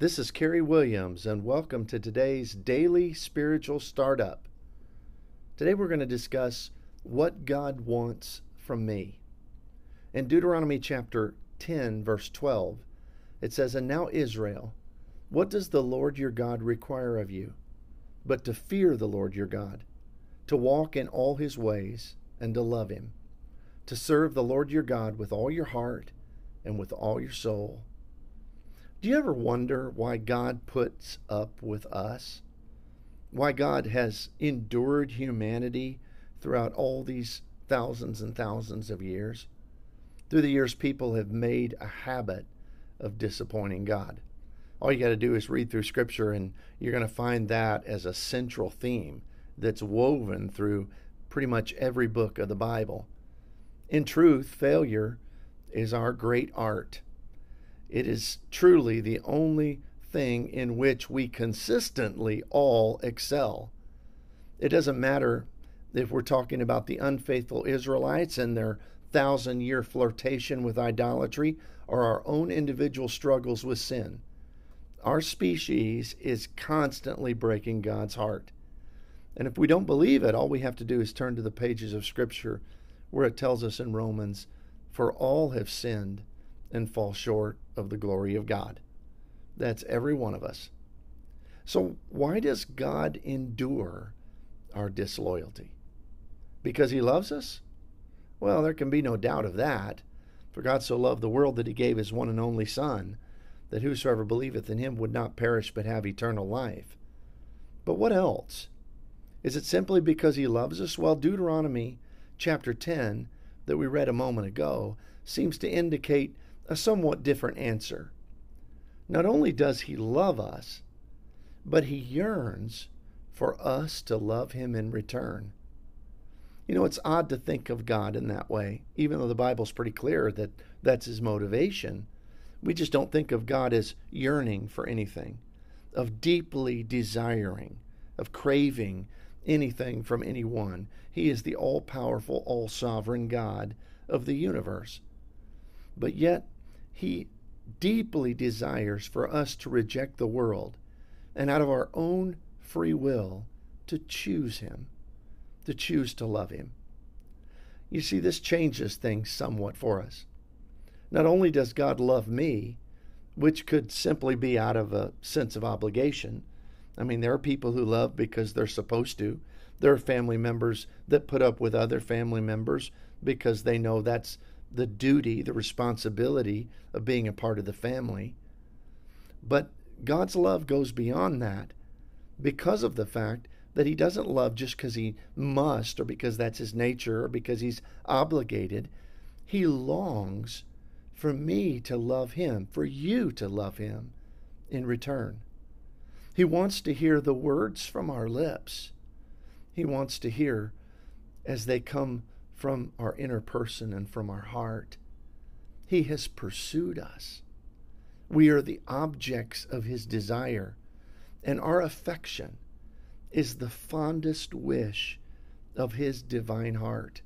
This is Kerry Williams, and welcome to today's Daily Spiritual Startup. Today we're going to discuss what God wants from me. In Deuteronomy chapter 10, verse 12, it says, And now, Israel, what does the Lord your God require of you? But to fear the Lord your God, to walk in all his ways, and to love him, to serve the Lord your God with all your heart and with all your soul do you ever wonder why God puts up with us? Why God has endured humanity throughout all these thousands and thousands of years? Through the years, people have made a habit of disappointing God. All you got to do is read through Scripture, and you're going to find that as a central theme that's woven through pretty much every book of the Bible. In truth, failure is our great art it is truly the only thing in which we consistently all excel. It doesn't matter if we're talking about the unfaithful Israelites and their thousand year flirtation with idolatry or our own individual struggles with sin. Our species is constantly breaking God's heart. And if we don't believe it, all we have to do is turn to the pages of Scripture where it tells us in Romans, For all have sinned and fall short of the glory of God. That's every one of us. So, why does God endure our disloyalty? Because He loves us? Well, there can be no doubt of that. For God so loved the world that He gave His one and only Son, that whosoever believeth in Him would not perish but have eternal life. But what else? Is it simply because He loves us? Well, Deuteronomy chapter 10, that we read a moment ago, seems to indicate a somewhat different answer. Not only does he love us, but he yearns for us to love him in return. You know, it's odd to think of God in that way, even though the Bible's pretty clear that that's his motivation. We just don't think of God as yearning for anything, of deeply desiring, of craving anything from anyone. He is the all powerful, all sovereign God of the universe. But yet, he deeply desires for us to reject the world and out of our own free will to choose Him, to choose to love Him. You see, this changes things somewhat for us. Not only does God love me, which could simply be out of a sense of obligation. I mean, there are people who love because they're supposed to. There are family members that put up with other family members because they know that's the duty, the responsibility of being a part of the family. But God's love goes beyond that because of the fact that He doesn't love just because He must or because that's His nature or because He's obligated. He longs for me to love Him, for you to love Him in return. He wants to hear the words from our lips. He wants to hear as they come from our inner person and from our heart. He has pursued us. We are the objects of His desire, and our affection is the fondest wish of His divine heart.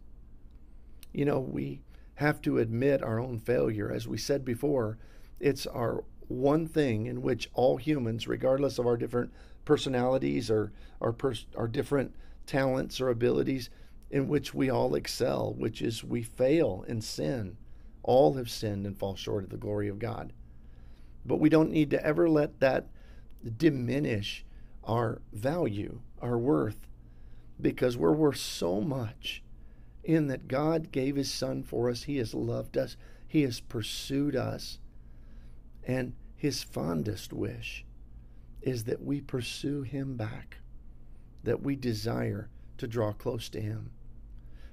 You know, we have to admit our own failure. As we said before, it's our one thing in which all humans, regardless of our different personalities or our, pers- our different talents or abilities, in which we all excel, which is we fail in sin. All have sinned and fall short of the glory of God. But we don't need to ever let that diminish our value, our worth, because we're worth so much in that God gave His Son for us. He has loved us, He has pursued us. And His fondest wish is that we pursue Him back, that we desire to draw close to Him.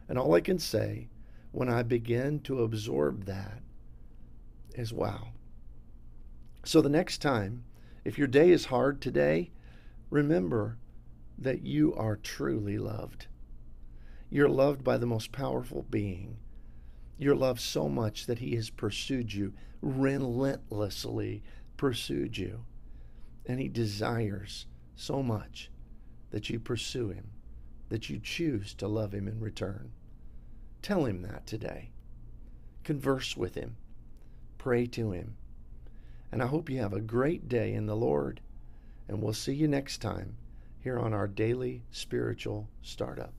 And all I can say when I begin to absorb that is wow. So the next time, if your day is hard today, remember that you are truly loved. You're loved by the most powerful being. You're loved so much that he has pursued you, relentlessly pursued you. And he desires so much that you pursue him, that you choose to love him in return. Tell him that today. Converse with him. Pray to him. And I hope you have a great day in the Lord. And we'll see you next time here on our daily spiritual startup.